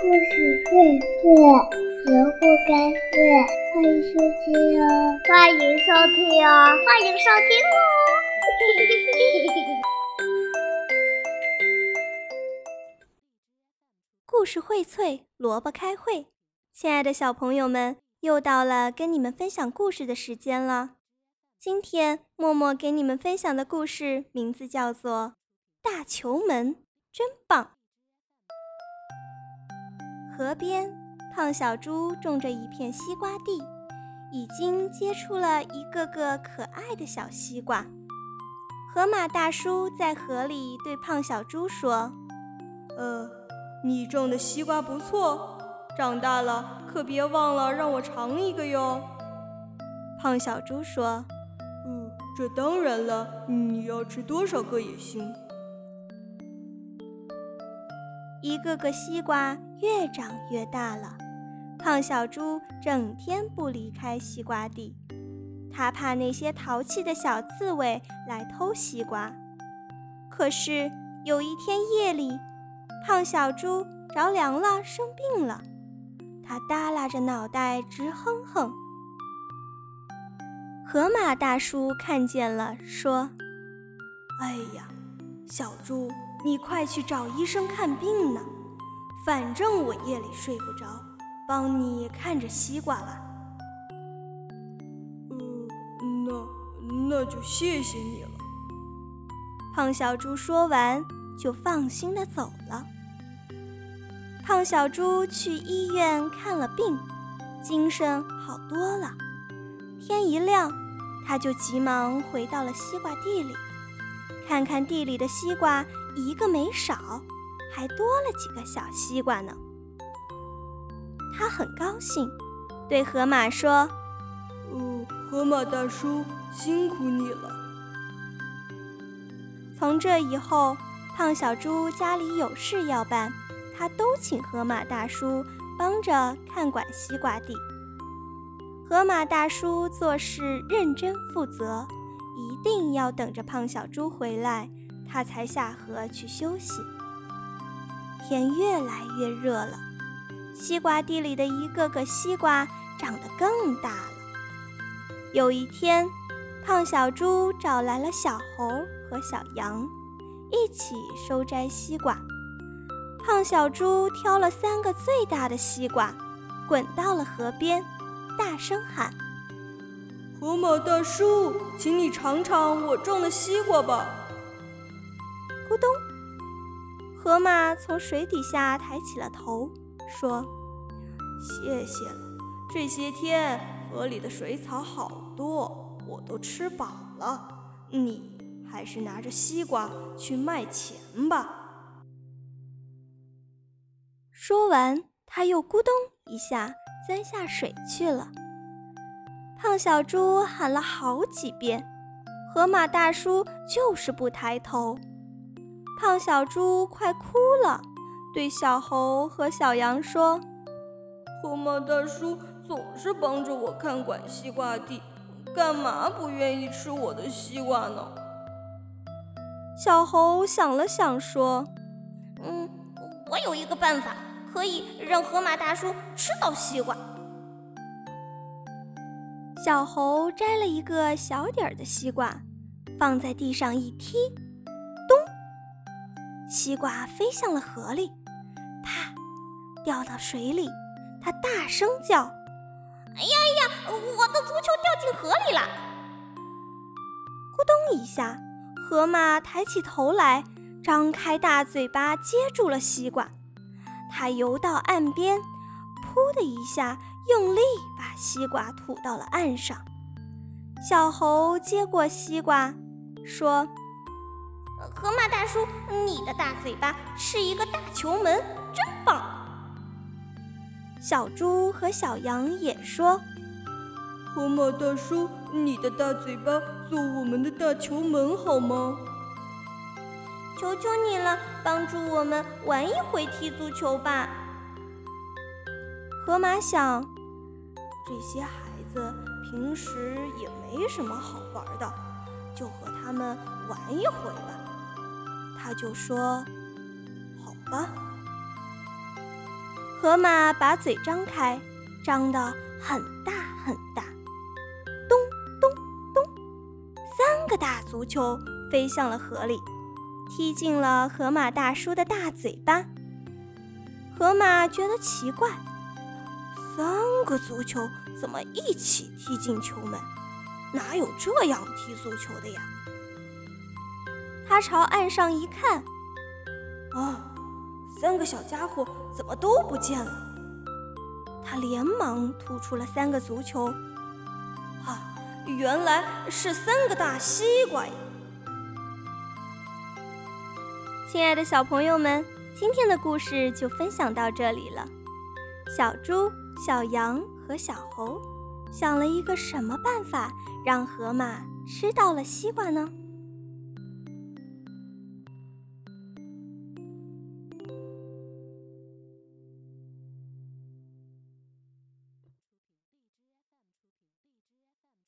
故事荟萃，萝卜开会，欢迎收听哦！欢迎收听哦！欢迎收听哦！故事荟萃，萝卜开会。亲爱的小朋友们，又到了跟你们分享故事的时间了。今天默默给你们分享的故事名字叫做《大球门》，真棒。河边，胖小猪种着一片西瓜地，已经结出了一个个可爱的小西瓜。河马大叔在河里对胖小猪说：“呃，你种的西瓜不错，长大了可别忘了让我尝一个哟。”胖小猪说：“嗯，这当然了，你要吃多少个也行。”一个个西瓜越长越大了，胖小猪整天不离开西瓜地，他怕那些淘气的小刺猬来偷西瓜。可是有一天夜里，胖小猪着凉了，生病了，他耷拉着脑袋直哼哼。河马大叔看见了，说：“哎呀，小猪。”你快去找医生看病呢，反正我夜里睡不着，帮你看着西瓜吧。嗯，那那就谢谢你了。胖小猪说完，就放心的走了。胖小猪去医院看了病，精神好多了。天一亮，他就急忙回到了西瓜地里，看看地里的西瓜。一个没少，还多了几个小西瓜呢。他很高兴，对河马说：“哦，河马大叔，辛苦你了。”从这以后，胖小猪家里有事要办，他都请河马大叔帮着看管西瓜地。河马大叔做事认真负责，一定要等着胖小猪回来。他才下河去休息。天越来越热了，西瓜地里的一个个西瓜长得更大了。有一天，胖小猪找来了小猴和小羊，一起收摘西瓜。胖小猪挑了三个最大的西瓜，滚到了河边，大声喊：“河马大叔，请你尝尝我种的西瓜吧！”咕咚！河马从水底下抬起了头，说：“谢谢了，这些天河里的水草好多，我都吃饱了。你还是拿着西瓜去卖钱吧。”说完，他又咕咚一下钻下水去了。胖小猪喊了好几遍，河马大叔就是不抬头。胖小猪快哭了，对小猴和小羊说：“河马大叔总是帮着我看管西瓜地，干嘛不愿意吃我的西瓜呢？”小猴想了想说：“嗯，我有一个办法，可以让河马大叔吃到西瓜。”小猴摘了一个小点儿的西瓜，放在地上一踢。咚西瓜飞向了河里，啪，掉到水里。它大声叫：“哎呀呀，我的足球掉进河里了！”咕咚一下，河马抬起头来，张开大嘴巴接住了西瓜。它游到岸边，噗的一下，用力把西瓜吐到了岸上。小猴接过西瓜，说。河马大叔，你的大嘴巴是一个大球门，真棒！小猪和小羊也说：“河马大叔，你的大嘴巴做我们的大球门好吗？”求求你了，帮助我们玩一回踢足球吧！河马想，这些孩子平时也没什么好玩的，就和他们玩一回吧。他就说：“好吧。”河马把嘴张开，张得很大很大。咚咚咚，三个大足球飞向了河里，踢进了河马大叔的大嘴巴。河马觉得奇怪，三个足球怎么一起踢进球门？哪有这样踢足球的呀？他朝岸上一看，啊，三个小家伙怎么都不见了？他连忙吐出了三个足球。啊，原来是三个大西瓜呀！亲爱的小朋友们，今天的故事就分享到这里了。小猪、小羊和小猴想了一个什么办法，让河马吃到了西瓜呢？